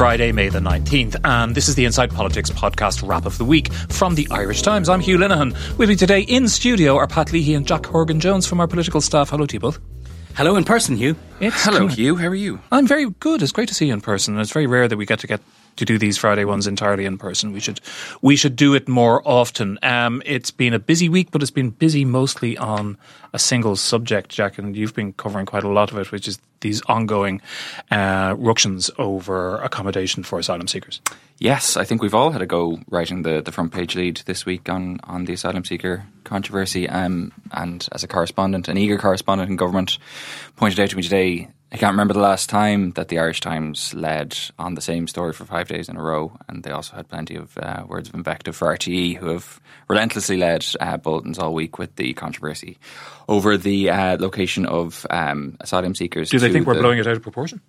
Friday, May the 19th, and this is the Inside Politics podcast wrap of the week from the Irish Times. I'm Hugh Linehan. With me today in studio are Pat Leahy and Jack Horgan Jones from our political staff. Hello to you both. Hello in person, Hugh. It's Hello, Hugh. How are you? I'm very good. It's great to see you in person. It's very rare that we get to get to do these Friday ones entirely in person. We should we should do it more often. Um, it's been a busy week, but it's been busy mostly on a single subject, Jack, and you've been covering quite a lot of it, which is these ongoing uh, ructions over accommodation for asylum seekers. Yes, I think we've all had a go writing the, the front page lead this week on, on the asylum seeker controversy. Um, and as a correspondent, an eager correspondent in government, pointed out to me today I can't remember the last time that the Irish Times led on the same story for five days in a row, and they also had plenty of uh, words of invective for RTE, who have relentlessly led uh, bulletins all week with the controversy over the uh, location of um, asylum seekers. Do they think we're blowing it out of proportion?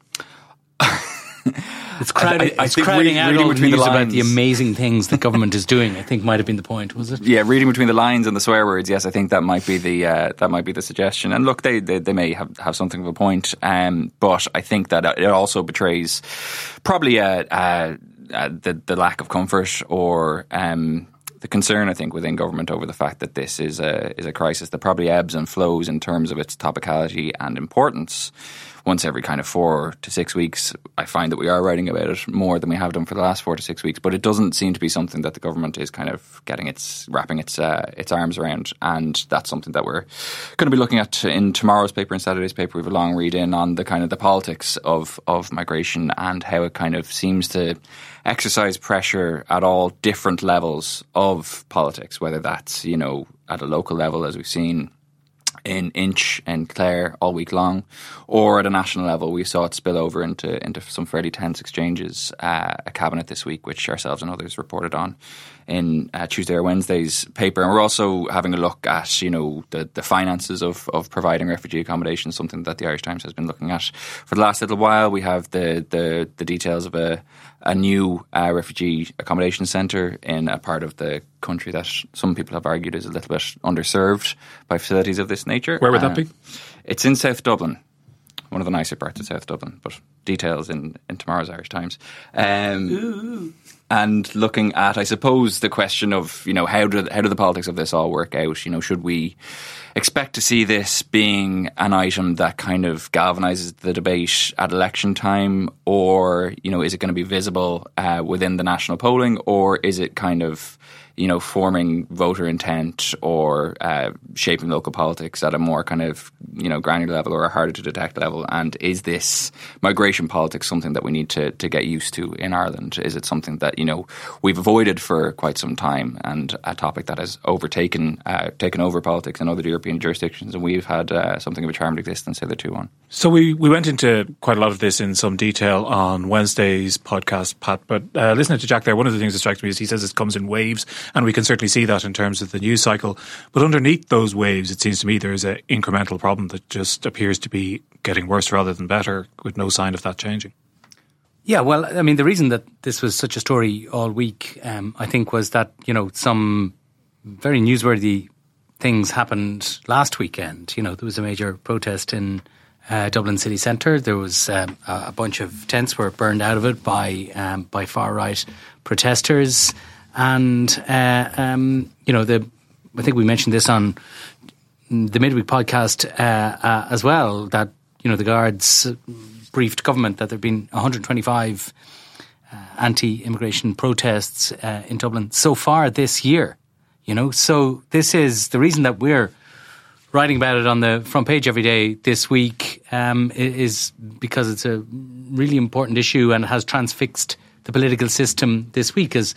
It's crowding, I, I, it's crowding out all the the about the amazing things the government is doing. I think might have been the point, was it? Yeah, reading between the lines and the swear words. Yes, I think that might be the uh, that might be the suggestion. And look, they they, they may have, have something of a point, um, but I think that it also betrays probably a, a, a, the the lack of comfort or. Um, the concern, I think, within government over the fact that this is a is a crisis that probably ebbs and flows in terms of its topicality and importance once every kind of four to six weeks, I find that we are writing about it more than we have done for the last four to six weeks. But it doesn't seem to be something that the government is kind of getting its wrapping its uh, its arms around, and that's something that we're going to be looking at in tomorrow's paper and Saturday's paper. We have a long read in on the kind of the politics of of migration and how it kind of seems to exercise pressure at all different levels of politics, whether that's you know at a local level, as we've seen in Inch and Clare all week long, or at a national level, we saw it spill over into into some fairly tense exchanges. Uh, a cabinet this week, which ourselves and others reported on in uh, Tuesday or Wednesday's paper, and we're also having a look at you know the the finances of of providing refugee accommodation, something that the Irish Times has been looking at for the last little while. We have the the the details of a a new uh, refugee accommodation centre in a part of the country that some people have argued is a little bit underserved by facilities of this nature. Where would uh, that be? It's in South Dublin, one of the nicer parts of South Dublin, but details in, in tomorrow's Irish Times. Um, and looking at, I suppose, the question of you know how do how do the politics of this all work out? You know, should we expect to see this being an item that kind of galvanizes the debate at election time, or you know, is it going to be visible uh, within the national polling, or is it kind of you know, forming voter intent or uh, shaping local politics at a more kind of, you know, granular level or a harder to detect level? And is this migration politics something that we need to, to get used to in Ireland? Is it something that, you know, we've avoided for quite some time and a topic that has overtaken, uh, taken over politics in other European jurisdictions and we've had uh, something of a charmed existence hitherto on? So we, we went into quite a lot of this in some detail on Wednesday's podcast, Pat, but uh, listening to Jack there, one of the things that strikes me is he says it comes in waves and we can certainly see that in terms of the news cycle. But underneath those waves, it seems to me there is an incremental problem that just appears to be getting worse rather than better, with no sign of that changing. Yeah, well, I mean, the reason that this was such a story all week, um, I think, was that you know some very newsworthy things happened last weekend. You know, there was a major protest in uh, Dublin city centre. There was um, a bunch of tents were burned out of it by um, by far right protesters and uh, um, you know the I think we mentioned this on the midweek podcast uh, uh, as well that you know the guards briefed government that there've been 125 uh, anti-immigration protests uh, in Dublin so far this year. You know, so this is the reason that we're writing about it on the front page every day this week um, is because it's a really important issue and has transfixed the political system this week as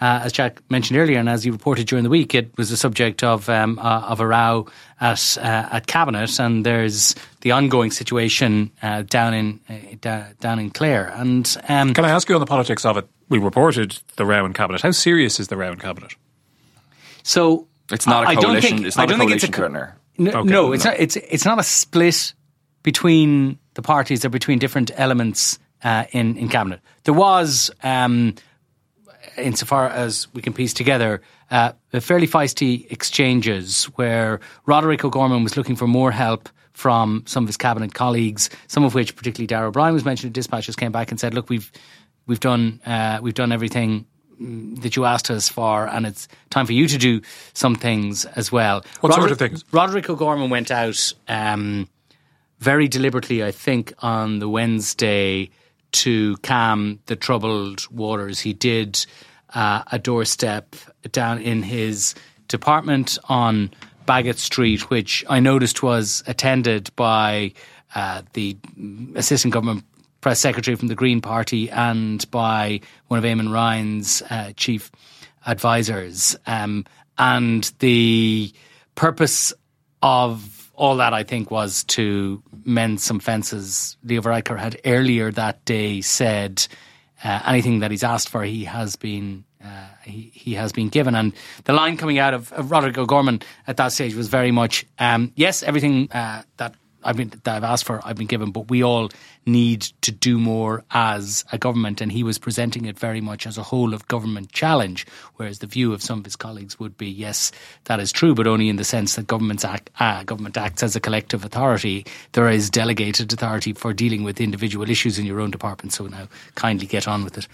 uh, as Jack mentioned earlier, and as you reported during the week, it was the subject of um, uh, of a row at uh, at cabinet, and there's the ongoing situation uh, down in uh, down in Clare. And um, can I ask you on the politics of it? We reported the row in cabinet. How serious is the row in cabinet? So it's not a coalition. Think, it's not I don't a think it's a threatener. No, okay. no, it's not. It's it's not a split between the parties or between different elements uh, in in cabinet. There was. Um, insofar as we can piece together uh, fairly feisty exchanges where Roderick O'Gorman was looking for more help from some of his cabinet colleagues, some of which, particularly Darragh O'Brien, was mentioned in dispatches, came back and said, "Look, we've we've done uh, we've done everything that you asked us for, and it's time for you to do some things as well. What Roderick, sort of things? Roderick O'Gorman went out um, very deliberately, I think, on the Wednesday to calm the troubled waters. He did uh, a doorstep down in his department on Baggot Street, which I noticed was attended by uh, the assistant government press secretary from the Green Party and by one of Eamon Ryan's uh, chief advisors. Um, and the purpose of all that, I think, was to mend some fences. Leo Varadkar had earlier that day said uh, anything that he's asked for, he has been. Uh, he, he has been given. And the line coming out of, of Roderick O'Gorman at that stage was very much um, yes, everything uh, that I've been that I've asked for, I've been given, but we all need to do more as a government. And he was presenting it very much as a whole of government challenge, whereas the view of some of his colleagues would be, yes, that is true, but only in the sense that governments act, uh, government acts as a collective authority. There is delegated authority for dealing with individual issues in your own department. So now, kindly get on with it.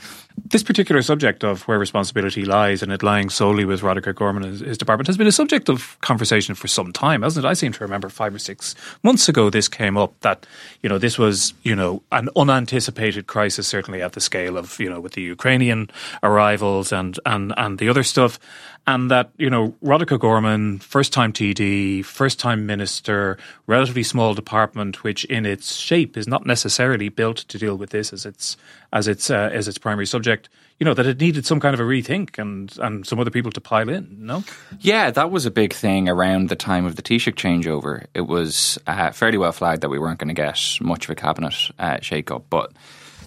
This particular subject of where responsibility lies and it lying solely with Roderick Gorman and his department has been a subject of conversation for some time, hasn't it? I seem to remember five or six months ago this came up that you know this was you know an unanticipated crisis, certainly at the scale of you know with the Ukrainian arrivals and and and the other stuff, and that you know Roderick O'Gorman, first time TD, first time minister, relatively small department, which in its shape is not necessarily built to deal with this as its as its uh, as its primary subject. You know that it needed some kind of a rethink and and some other people to pile in. No, yeah, that was a big thing around the time of the Taoiseach changeover. It was uh, fairly well flagged that we weren't going to get much of a cabinet uh, shake up, but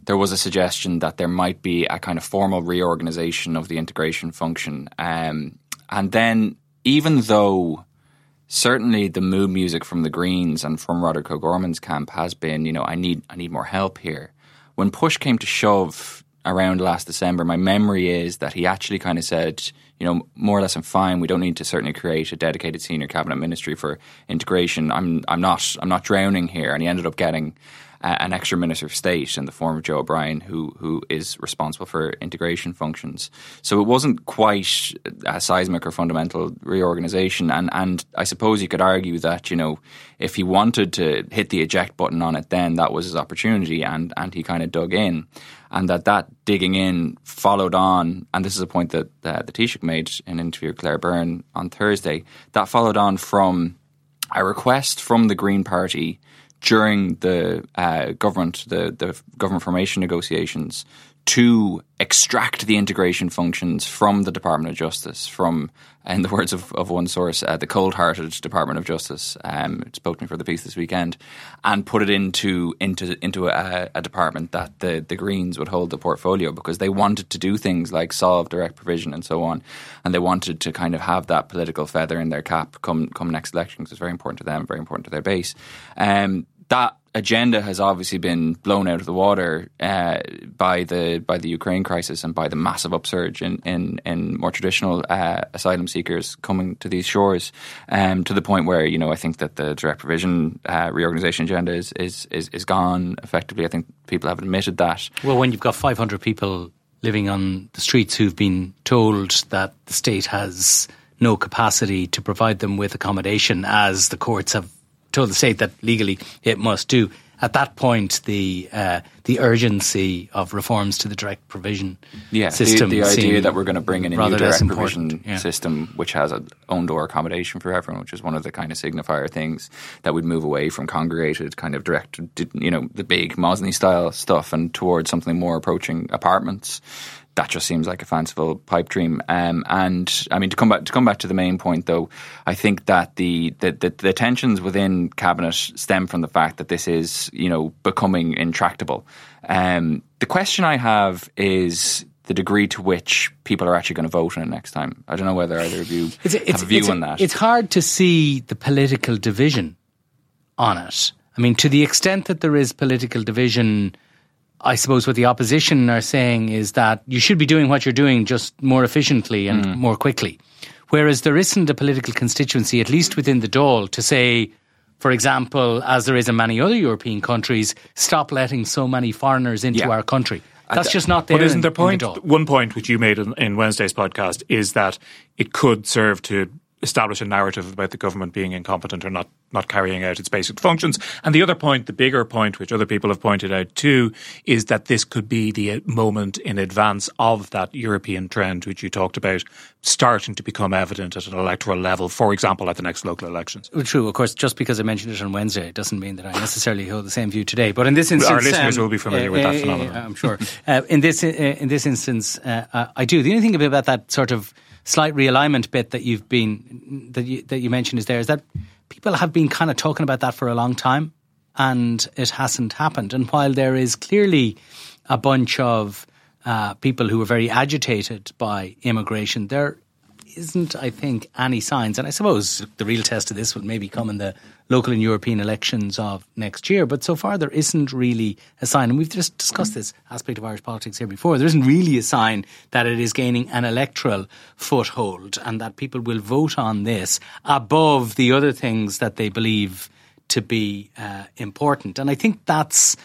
there was a suggestion that there might be a kind of formal reorganization of the integration function. Um, and then, even though certainly the mood music from the Greens and from Roderick O'Gorman's camp has been, you know, I need I need more help here. When push came to shove around last December, my memory is that he actually kind of said, you know, more or less, I'm fine. We don't need to certainly create a dedicated senior cabinet ministry for integration. I'm I'm not I'm not drowning here. And he ended up getting an extra Minister of State in the form of Joe O'Brien, who who is responsible for integration functions. So it wasn't quite a seismic or fundamental reorganisation. And and I suppose you could argue that you know if he wanted to hit the eject button on it, then that was his opportunity, and and he kind of dug in. And that that digging in followed on, and this is a point that uh, the Taoiseach made in an interview with Claire Byrne on Thursday. That followed on from a request from the Green Party during the uh, government, the, the government formation negotiations, to extract the integration functions from the Department of Justice, from, in the words of, of one source, uh, the cold-hearted Department of Justice, um, spoke to me for the piece this weekend, and put it into into into a, a, department that the, the Greens would hold the portfolio because they wanted to do things like solve direct provision and so on, and they wanted to kind of have that political feather in their cap come come next election because it's very important to them, very important to their base. Um, that agenda has obviously been blown out of the water uh, by the by the Ukraine crisis and by the massive upsurge in in, in more traditional uh, asylum seekers coming to these shores, um, to the point where you know I think that the direct provision uh, reorganisation agenda is, is is is gone effectively. I think people have admitted that. Well, when you've got 500 people living on the streets who've been told that the state has no capacity to provide them with accommodation, as the courts have told the state that legally it must do. At that point, the uh, the urgency of reforms to the direct provision yeah, system, the, the idea that we're going to bring in a new direct provision yeah. system which has an own door accommodation for everyone, which is one of the kind of signifier things that would move away from congregated kind of direct, you know, the big Mosney style stuff and towards something more approaching apartments that just seems like a fanciful pipe dream. Um, and I mean, to come back to come back to the main point, though, I think that the, the the, the tensions within cabinet stem from the fact that this is you know becoming intractable. Um, the question I have is the degree to which people are actually going to vote on it next time. I don't know whether either of you it's, it's, have a view on that. It's hard to see the political division on it. I mean, to the extent that there is political division I suppose what the opposition are saying is that you should be doing what you're doing just more efficiently and mm. more quickly. Whereas there isn't a political constituency, at least within the Dáil, to say, for example, as there is in many other European countries, stop letting so many foreigners into yeah. our country. That's just not there. But isn't in- there in the point? One point which you made in, in Wednesday's podcast is that it could serve to establish a narrative about the government being incompetent or not not carrying out its basic functions. And the other point, the bigger point, which other people have pointed out too, is that this could be the moment in advance of that European trend which you talked about starting to become evident at an electoral level. For example, at the next local elections. Well, True, of course. Just because I mentioned it on Wednesday, it doesn't mean that I necessarily hold the same view today. But in this instance, Our listeners will be familiar with that uh, phenomenon. I'm sure. uh, in this uh, in this instance, uh, uh, I do. The only thing about that sort of slight realignment bit that you've been that you, that you mentioned is there is that people have been kind of talking about that for a long time, and it hasn't happened. And while there is clearly a bunch of uh, people who are very agitated by immigration, there isn't, I think, any signs. And I suppose the real test of this will maybe come in the local and European elections of next year. But so far, there isn't really a sign. And we've just discussed this aspect of Irish politics here before. There isn't really a sign that it is gaining an electoral foothold and that people will vote on this above the other things that they believe to be uh, important. And I think that's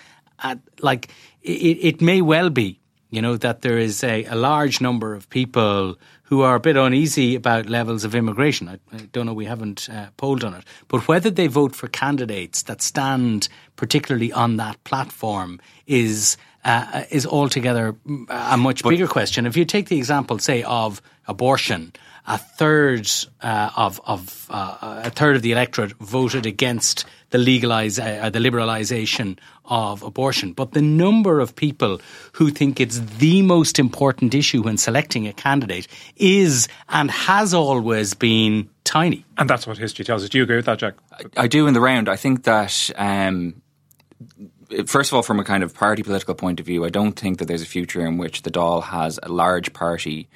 uh, like it, it may well be, you know, that there is a, a large number of people who are a bit uneasy about levels of immigration. I, I don't know, we haven't uh, polled on it. But whether they vote for candidates that stand particularly on that platform is uh, is altogether a much bigger question. If you take the example, say, of abortion, a third uh, of of uh, a third of the electorate voted against the legalize uh, the liberalisation of abortion, but the number of people who think it's the most important issue when selecting a candidate is and has always been tiny. And that's what history tells us. Do you agree with that, Jack? I do in the round. I think that, um, first of all, from a kind of party political point of view, I don't think that there's a future in which the Dáil has a large party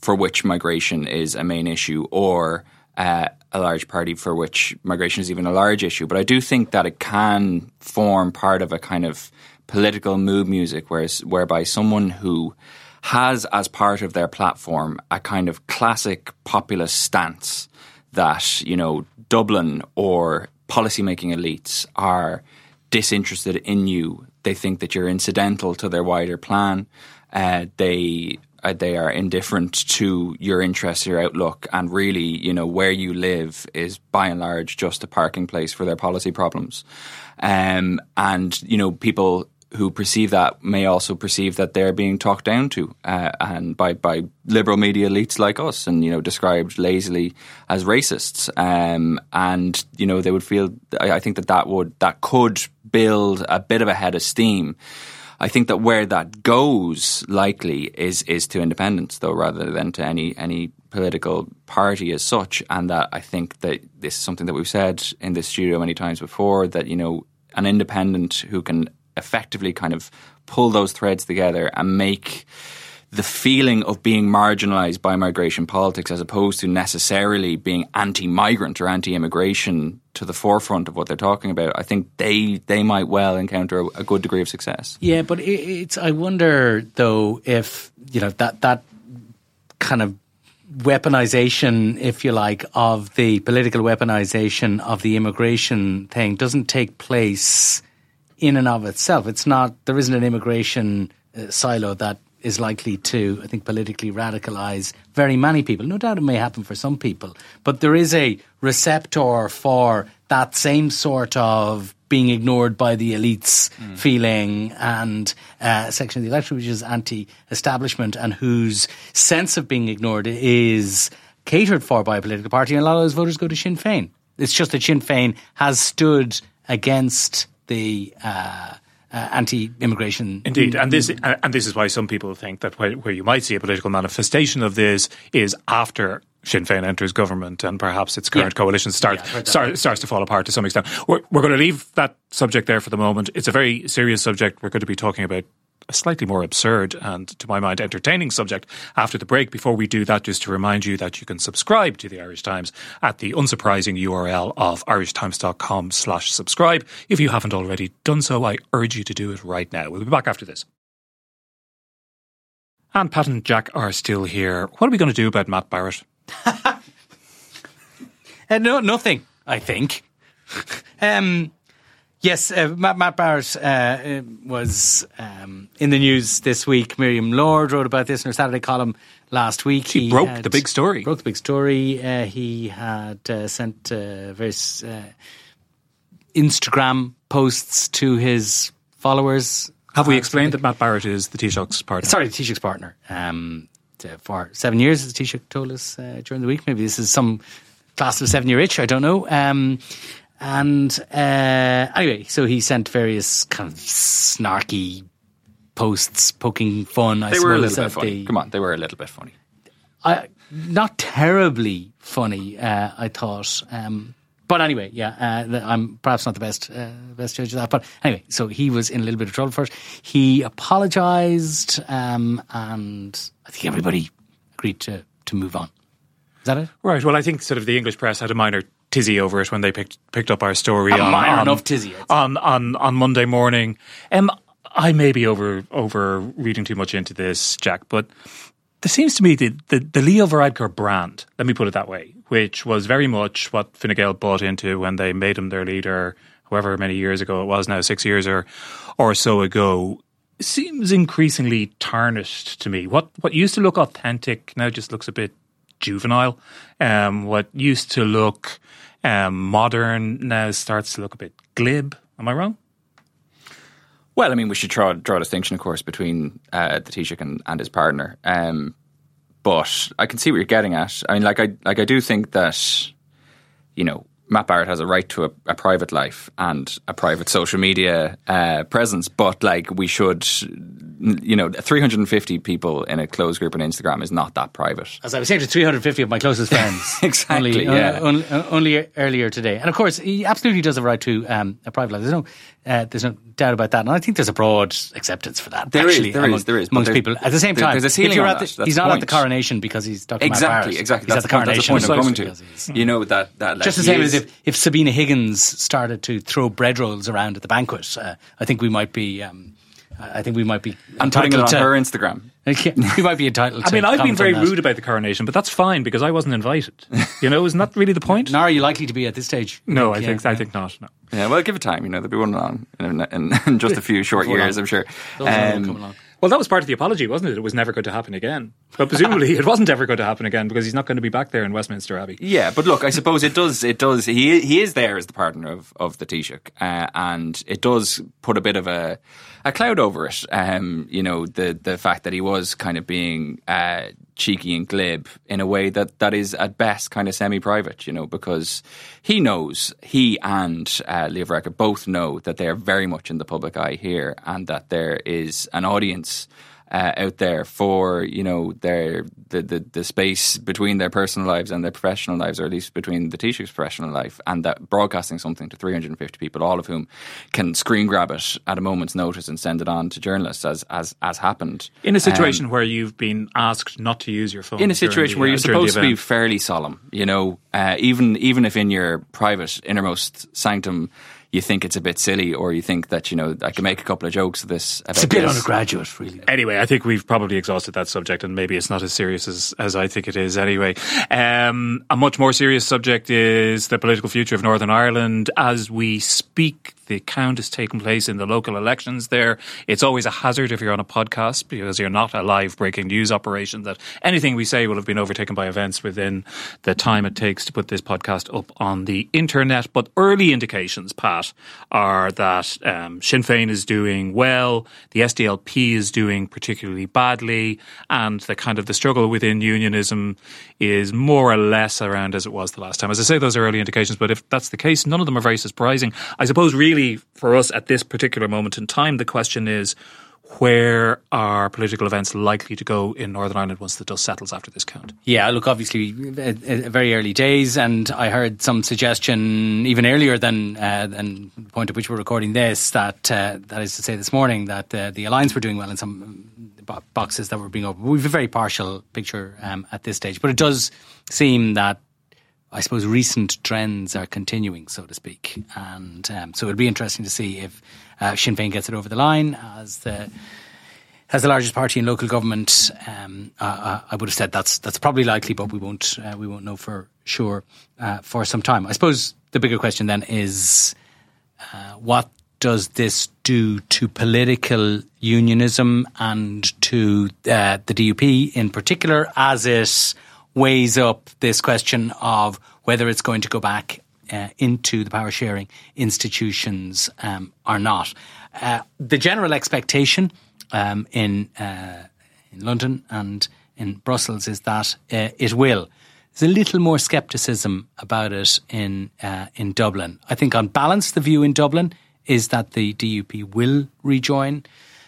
for which migration is a main issue or uh, a large party for which migration is even a large issue. But I do think that it can form part of a kind of political mood music whereas, whereby someone who has as part of their platform a kind of classic populist stance that, you know, Dublin or policymaking elites are disinterested in you. They think that you're incidental to their wider plan. Uh, they uh, they are indifferent to your interests, your outlook, and really, you know, where you live is by and large just a parking place for their policy problems. Um, and you know, people who perceive that may also perceive that they're being talked down to, uh, and by by liberal media elites like us, and you know, described lazily as racists. Um, and you know, they would feel. I, I think that that would that could build a bit of a head of steam. I think that where that goes likely is is to independents, though, rather than to any any political party as such. And that I think that this is something that we've said in this studio many times before. That you know, an independent who can effectively kind of pull those threads together and make the feeling of being marginalized by migration politics as opposed to necessarily being anti-migrant or anti-immigration to the forefront of what they're talking about i think they they might well encounter a, good degree of success Yeah, but it, it's. I wonder though if you know that that kind of weaponization, if you like, of the political weaponization of the immigration thing doesn't take place in and of itself. It's not. There isn't an immigration uh, silo that is likely to, I think, politically radicalize very many people. No doubt it may happen for some people, but there is a receptor for that same sort of being ignored by the elites feeling and uh, section of the electorate which is anti-establishment and whose sense of being ignored is catered for by a political party and a lot of those voters go to Sinn Féin. It's just that Sinn Féin has stood against the uh, uh, anti-immigration Indeed, and this and this is why some people think that where, where you might see a political manifestation of this is after Sinn Féin enters government and perhaps its current Yeah. coalition start, Yeah, I've heard that. start, starts to fall apart to some extent. We're, we're going to leave that subject there for the moment. It's a very serious subject. We're going to be talking about a slightly more absurd and, to my mind, entertaining subject after the break. Before we do that, just to remind you that you can subscribe to the Irish Times at the unsurprising URL of irishtimes.com slash subscribe. If you haven't already done so, I urge you to do it right now. We'll be back after this. And Pat and Jack are still here. What are we going to do about Matt Barrett? Uh, no, nothing. I think. um, Yes, uh, Matt, Matt Barrett uh, was um, in the news this week. Miriam Lord wrote about this in her Saturday column last week. She He broke had- the big story. Broke the big story. Uh, he had uh, sent uh, various uh, Instagram posts to his followers. Have we Uh, explained that Matt Barrett is the Taoiseach's partner? Sorry, the Taoiseach's partner. Um, for seven years, as the Taoiseach told us uh, during the week. Maybe this is some class of seven year itch. I don't know. Um, and uh, anyway, so he sent various kind of snarky posts poking fun. I They were a little bit funny. the- Come on, they were a little bit funny. I, not terribly funny, uh, I thought. Um, but anyway, yeah, uh, I'm perhaps not the best uh, best judge of that. But anyway, so he was in a little bit of trouble first. He apologised, um, and I think everybody agreed to to move on. Is that it? Right. Well, I think sort of the English press had a minor tizzy over it when they picked picked up our story A on, minor on, enough tizzy, on on on Monday morning. Um, I may be over over reading too much into this, Jack, but there seems to me the, the, the Leo Varadkar brand, let me put it that way, which was very much what Fine Gael bought into when they made him their leader, however many years ago it was now, six years or or so ago, seems increasingly tarnished to me. What what used to look authentic now just looks a bit juvenile. Um, what used to look um, modern now starts to look a bit glib. Am I wrong? Well, I mean, we should draw, draw a distinction, of course, between uh, the Taoiseach and, and his partner. Um, but I can see what you're getting at. I mean, like I like I do think that you know Matt Barrett has a right to a, a private life and a private social media uh, presence, but like we should, you know, 350 people in a closed group on Instagram is not that private. As I was saying to 350 of my closest friends. Exactly, Only, yeah. only, only earlier today. And of course, he absolutely does have a right to um, a private life. There's no, uh, there's no doubt about that. And I think there's a broad acceptance for that. There is, actually, there is, among- there is, Amongst people. At the same there- time, there's a if ceiling you're on at the, that. He's not at the coronation because he's Dr. Exactly, exactly. He's That's at the point- that's the point I'm coming to. You know that that like, Just the same is- as if, if Sabina Higgins started to throw bread rolls around at the banquet, uh, I think we might be. Um, I think we might be. I'm putting it on entitled to- her Instagram. we might be entitled. I mean, I've been very rude about the coronation, but that's fine because I wasn't invited. You know, isn't that really the point? Nor are you likely to be at this stage? No, I Yeah, think I think not. No. Yeah, well, give it time. You know, there'll be one on in, in, in just a few short Before years, long. I'm sure. Those Um, coming along. Well, that was part of the apology, wasn't it? It was never going to happen again. But presumably, it wasn't ever going to happen again because he's not going to be back there in Westminster Abbey. Yeah, but look, I suppose it does. It does. He he is there as the partner of of the Taoiseach, uh, and it does put a bit of a a cloud over it. Um, you know, the the fact that he was kind of being uh, cheeky and glib in a way that that is at best kind of semi-private. You know, because he knows he and uh, Leo Varadkar both know that they are very much in the public eye here, and that there is an audience uh, out there for you know their the, the the space between their personal lives and their professional lives, or at least between the Taoiseach's professional life, and that broadcasting something to 350 people, all of whom can screen grab it at a moment's notice and send it on to journalists, as as as happened In a Um, situation where you've been asked not to use your phone. in a situation the, where uh, you're supposed to be fairly solemn, you know, uh, even even if in your private innermost sanctum you think it's a bit silly, or you think that you know I can make a couple of jokes of this. About It's a bit this. undergraduate, really. Anyway, I think we've probably exhausted that subject, and maybe it's not as serious as, as I think it is anyway. Um, a much more serious subject is the political future of Northern Ireland. As we speak, the count is taking place in the local elections there. It's always a hazard if you're on a podcast because you're not a live breaking news operation that anything we say will have been overtaken by events within the time it takes to put this podcast up on the internet. But early indications, Pat, are that um, Sinn Féin is doing well, the SDLP is doing particularly badly, and the kind of the struggle within unionism is more or less around as it was the last time. As I say, those are early indications, but if that's the case, none of them are very surprising. I suppose, really, for us at this particular moment in time, the question is where are political events likely to go in Northern Ireland once the dust settles after this count? Yeah, look, obviously, very early days, and I heard some suggestion even earlier than uh, than the point at which we're recording this. That uh, that is to say, this morning that uh, the alliance were doing well in some um, boxes that were being opened. We've a very partial picture um, at this stage, but it does seem that I suppose recent trends are continuing, so to speak, and um, so it'll be interesting to see if uh, Sinn Féin gets it over the line as the as the largest party in local government. Um, uh, I would have said that's that's probably likely, but we won't uh, we won't know for sure uh, for some time. I suppose the bigger question then is. uh, what does this do to political unionism and to uh, the DUP in particular as it weighs up this question of whether it's going to go back uh, into the power sharing institutions um, or not. Uh, the general expectation um, in uh, in London and in Brussels is that uh, it will. There's a little more scepticism about it in uh, in Dublin. I think, on balance, the view in Dublin is that the DUP will rejoin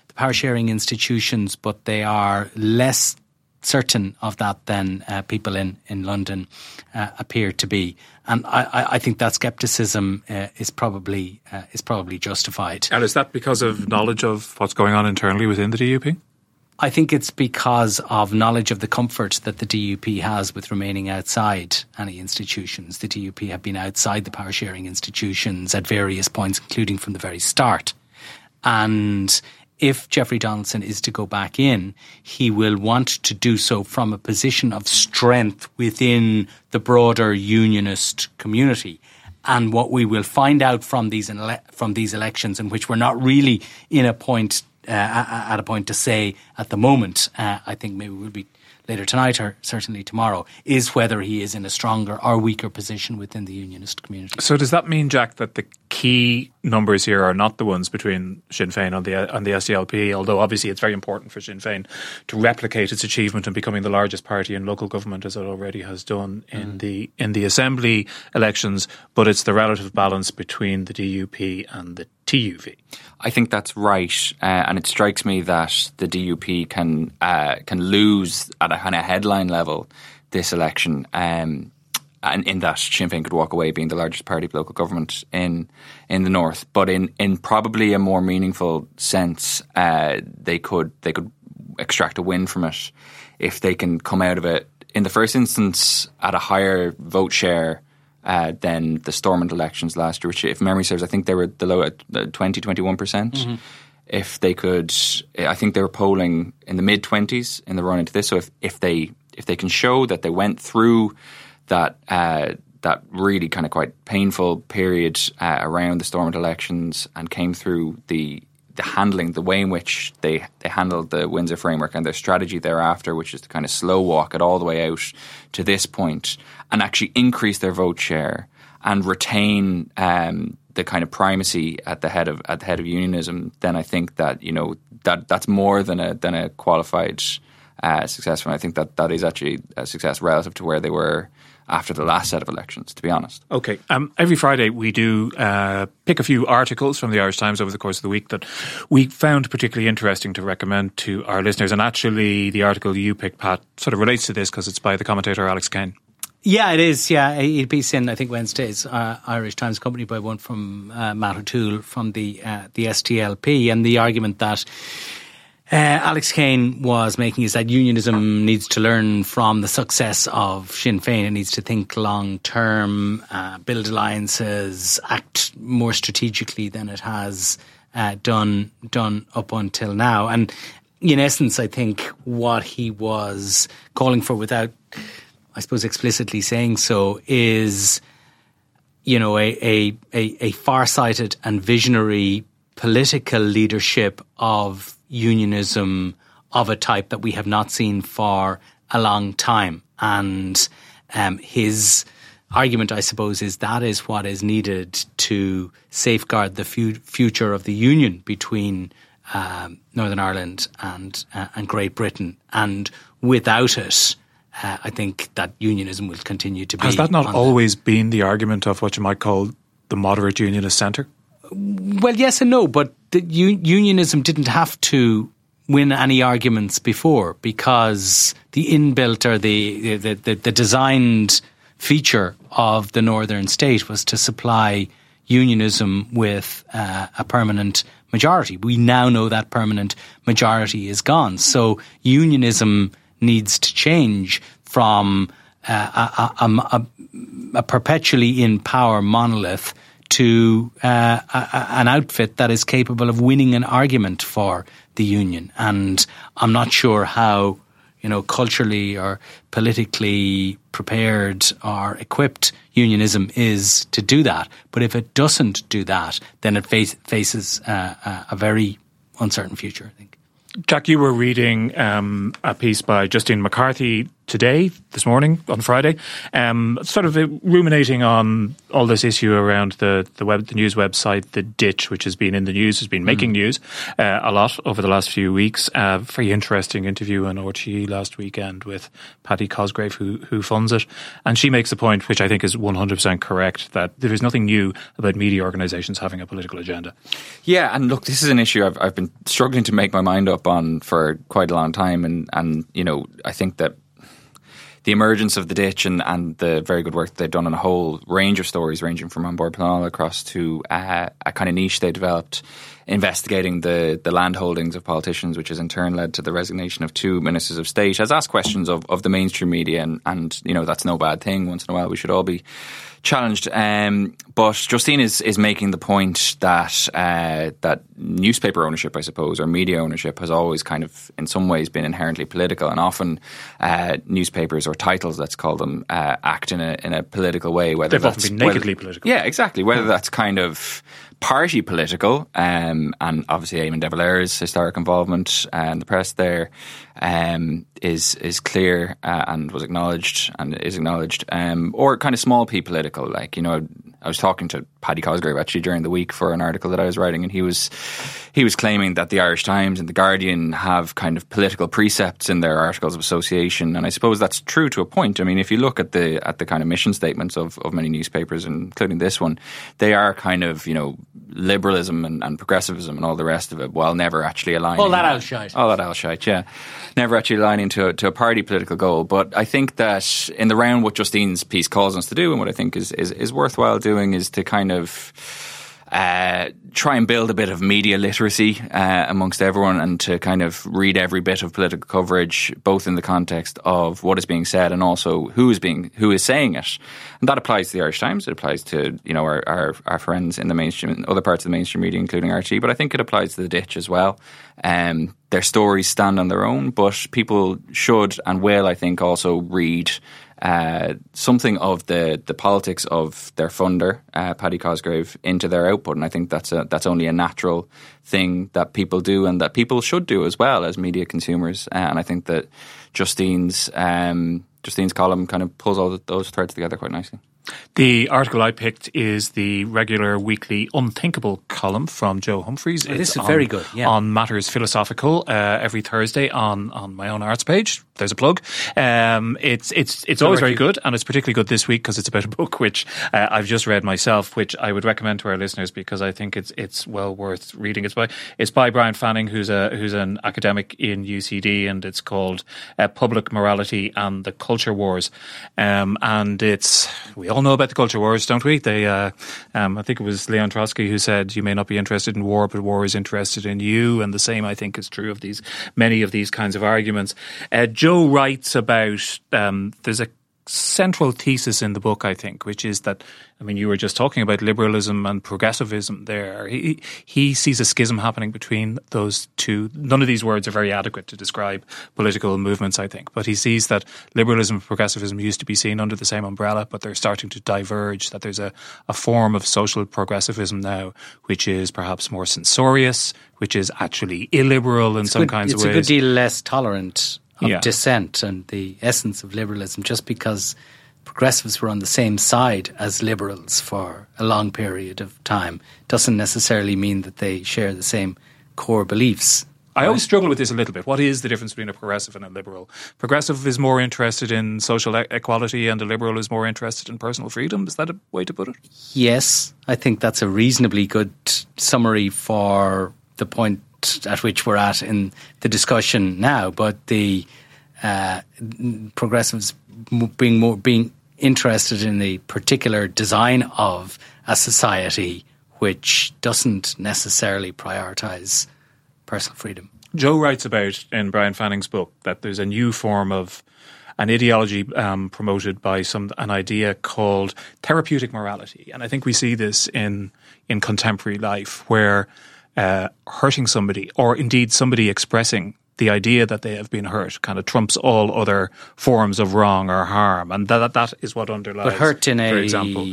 the power sharing institutions, but they are less certain of that than uh, people in in London uh, appear to be, and I, I think that scepticism uh, is probably uh, is probably justified. And is that because of knowledge of what's going on internally within the DUP? I think it's because of knowledge of the comfort that the DUP has with remaining outside any institutions. The DUP have been outside the power sharing institutions at various points, including from the very start. And if Jeffrey Donaldson is to go back in, he will want to do so from a position of strength within the broader unionist community. And what we will find out from these ele- from these elections, in which we're not really in a point uh, at a point to say at the moment. Uh, I think maybe we'll be later tonight or certainly tomorrow, is whether he is in a stronger or weaker position within the unionist community. So does that mean, Jack, that the key numbers here are not the ones between Sinn Féin and the and the SDLP? Although obviously it's very important for Sinn Féin to replicate its achievement in becoming the largest party in local government, as it already has done in mm. the in the assembly elections. But it's the relative balance between the DUP and the I think that's right, uh, and it strikes me that the DUP can uh, can lose at a kind of headline level this election, um, and in that Sinn Féin could walk away being the largest party of local government in in the north. But in, in probably a more meaningful sense, uh, they could they could extract a win from it if they can come out of it in the first instance at a higher vote share uh, than the Stormont elections last year, which, if memory serves, I think they were the low at 20, 21%. percent mm-hmm. If they could, I think they were polling in the mid 20s in the run into this. So if, if they if they can show that they went through that uh, that really kind of quite painful period uh, around the Stormont elections and came through the the handling, the way in which they they handled the Windsor framework and their strategy thereafter, which is to kind of slow walk it all the way out to this point, and actually increase their vote share and retain um, the kind of primacy at the head of at the head of unionism, then I think that you know that that's more than a than a qualified uh, success. And I think that that is actually a success relative to where they were after the last set of elections, to be honest. Okay. Um, every Friday, we do uh, pick a few articles from the Irish Times over the course of the week that we found particularly interesting to recommend to our listeners. And actually, the article you picked, Pat, sort of relates to this because it's by the commentator Alex Kane. Yeah, it is. Yeah, a piece in I think Wednesday's uh, Irish Times, accompanied by one from uh, Matt O'Toole from the uh, the SDLP, and the argument that uh, Alex Kane was making is that unionism needs to learn from the success of Sinn Féin. It needs to think long term, uh, build alliances, act more strategically than it has uh, done done up until now. And in essence, I think what he was calling for, without, I suppose, explicitly saying so, is you know a a, a, a far sighted and visionary political leadership of unionism of a type that we have not seen for a long time. And um, his argument, I suppose, is that is what is needed to safeguard the fu- future of the union between um, Northern Ireland and uh, and Great Britain. And without it, uh, I think that unionism will continue to be. Has that not always the, been the argument of what you might call the moderate unionist centre? Well, yes and no, but the, unionism didn't have to win any arguments before because the inbuilt or the, the, the, the designed feature of the northern state was to supply unionism with uh, a permanent majority. We now know that permanent majority is gone. So unionism needs to change from uh, a, a, a, a, perpetually in power monolith to uh, a, an outfit that is capable of winning an argument for the union. And I'm not sure how you know, culturally or politically prepared or equipped unionism is to do that. But if it doesn't do that, then it face, faces uh, a very uncertain future, I think. Jack, you were reading um, a piece by Justine McCarthy today, this morning, on Friday, um, sort of ruminating on all this issue around the the, web, the news website, the Ditch, which has been in the news, has been making mm. news uh, a lot over the last few weeks. Uh, very interesting interview on RTE last weekend with Paddy Cosgrave, who who funds it, and she makes a point which I think is one hundred percent correct that there is nothing new about media organisations having a political agenda. Yeah, and look, this is an issue I've I've been struggling to make my mind up on for quite a long time, and and you know I think that the emergence of the ditch and, and the very good work they've done on a whole range of stories, ranging from An Bord Pleanála across to a kind of niche they developed investigating the, the land holdings of politicians, which has in turn led to the resignation of two ministers of state, has asked questions of, of the mainstream media, and, and you know that's no bad thing. Once in a while, we should all be challenged. Um, but Justine is is making the point that uh, that newspaper ownership, I suppose, or media ownership, has always kind of, in some ways, been inherently political, and often uh, newspapers or titles, let's call them, uh, act in a in a political way. Whether they've often been nakedly whether, political. Yeah, exactly. Whether that's kind of party political, um, and obviously Eamon de Valera's historic involvement and the press there um, is is clear uh, and was acknowledged and is acknowledged, um, or kind of small p political, like you know I was talking to Paddy Cosgrave actually during the week for an article that I was writing, and he was he was claiming that the Irish Times and the Guardian have kind of political precepts in their articles of association, and I suppose that's true to a point. I mean, if you look at the at the kind of mission statements of, of many newspapers, including this one, they are kind of you know liberalism and, and progressivism and all the rest of it, while never actually aligning. All that outshite. All that outshite, yeah. Never actually aligning to a, to a party political goal. But I think that in the round, what Justine's piece calls us to do, and what I think is is, is worthwhile doing, is to kind of uh, try and build a bit of media literacy uh, amongst everyone and to kind of read every bit of political coverage, both in the context of what is being said and also who is being who is saying it. And that applies to the Irish Times. It applies to you know our, our, our friends in the mainstream, other parts of the mainstream media, including RT. But I think it applies to the Ditch as well. Um, their stories stand on their own, but people should and will, I think, also read uh, something of the, the politics of their funder, uh, Paddy Cosgrave, into their output. And I think that's a, that's only a natural thing that people do and that people should do as well as media consumers. Uh, and I think that Justine's um, Justine's column kind of pulls all the, those threads together quite nicely. The article I picked is the regular weekly Unthinkable column from Joe Humphreys. Oh, this is on, very good. Yeah. On matters philosophical uh, every Thursday on, on my own arts page. There's a plug. Um, it's it's it's always very good, and it's particularly good this week because it's about a book which uh, I've just read myself, which I would recommend to our listeners because I think it's it's well worth reading. It's by it's by Brian Fanning, who's a who's an academic in UCD, and it's called uh, Public Morality and the Culture Wars. Um, and it's we all know about the culture wars, don't we? They, uh, um, I think it was Leon Trotsky who said, "You may not be interested in war, but war is interested in you." And the same, I think, is true of these many of these kinds of arguments. Uh, Joe writes about um, there's a central thesis in the book, I think, which is that I mean, you were just talking about liberalism and progressivism there. He, he sees a schism happening between those two. None of these words are very adequate to describe political movements, I think, but he sees that liberalism and progressivism used to be seen under the same umbrella, but they're starting to diverge, that there's a, a form of social progressivism now which is perhaps more censorious, which is actually illiberal in it's some good, kinds of ways. It's a good deal less tolerant of yeah. dissent and the essence of liberalism just because – progressives were on the same side as liberals for a long period of time doesn't necessarily mean that they share the same core beliefs. I always struggle with this a little bit. What is the difference between a progressive and a liberal? Progressive is more interested in social e- equality, and a liberal is more interested in personal freedom. Is that a way to put it? Yes, I think that's a reasonably good summary for the point at which we're at in the discussion now. But the uh, progressives being more being interested in the particular design of a society which doesn't necessarily prioritize personal freedom. Joe writes about in Brian Fanning's book that there's a new form of an ideology um, promoted by some an idea called therapeutic morality, and I think we see this in in contemporary life where uh, hurting somebody, or indeed somebody expressing the idea that they have been hurt kind of trumps all other forms of wrong or harm, and that that is what underlies. But hurt in for a example,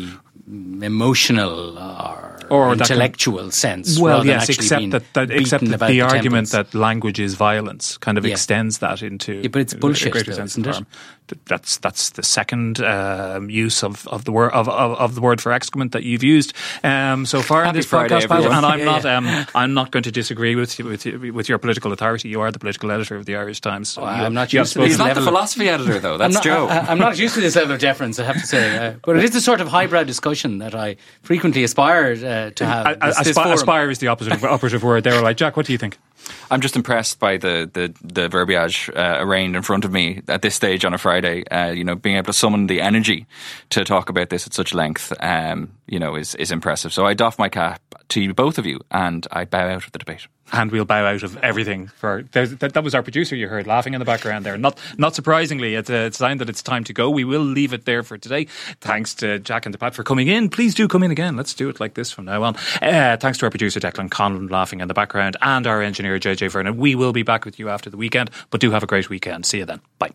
emotional or, Or intellectual sense. well, yes, except that, that except that the, the argument that language is violence kind of Yeah. extends that into Yeah, but it's bullshit though, isn't it? harm. Th- That's that's the second um, use of, of the word of, of, of the word for excrement that you've used um, so far in this Friday, podcast, Pat, everyone. and I'm Yeah, not yeah. um, I'm not going to disagree with you- with you- with your political authority. You are the political editor of the Irish Times. So Oh, I'm not used to spoken- He's not the philosophy editor, though. That's I'm not, Joe. I, am not used to this level of deference, I have to say. Uh, but it is the sort of highbrow discussion that I frequently aspire uh, to have. I- I- This- this aspi- aspire is the opposite of operative word. They were like, Jack, what do you think? I'm just impressed by the the, the verbiage uh, arraigned in front of me at this stage on a Friday. Uh, you know, being able to summon the energy to talk about this at such length, um, you know, is is impressive. So I doff my cap to both of you, and I bow out of the debate. and we'll bow out of everything. For that, that was our producer you heard laughing in the background there. Not not surprisingly, it's a, sign that it's time to go. We will leave it there for today. Thanks to Jack and to Pat for coming in. Please do come in again. Let's do it like this from now on. Uh, thanks to our producer Declan Conlon laughing in the background and our engineer JJ Vernon. We will be back with you after the weekend, but do have a great weekend. See you then. Bye.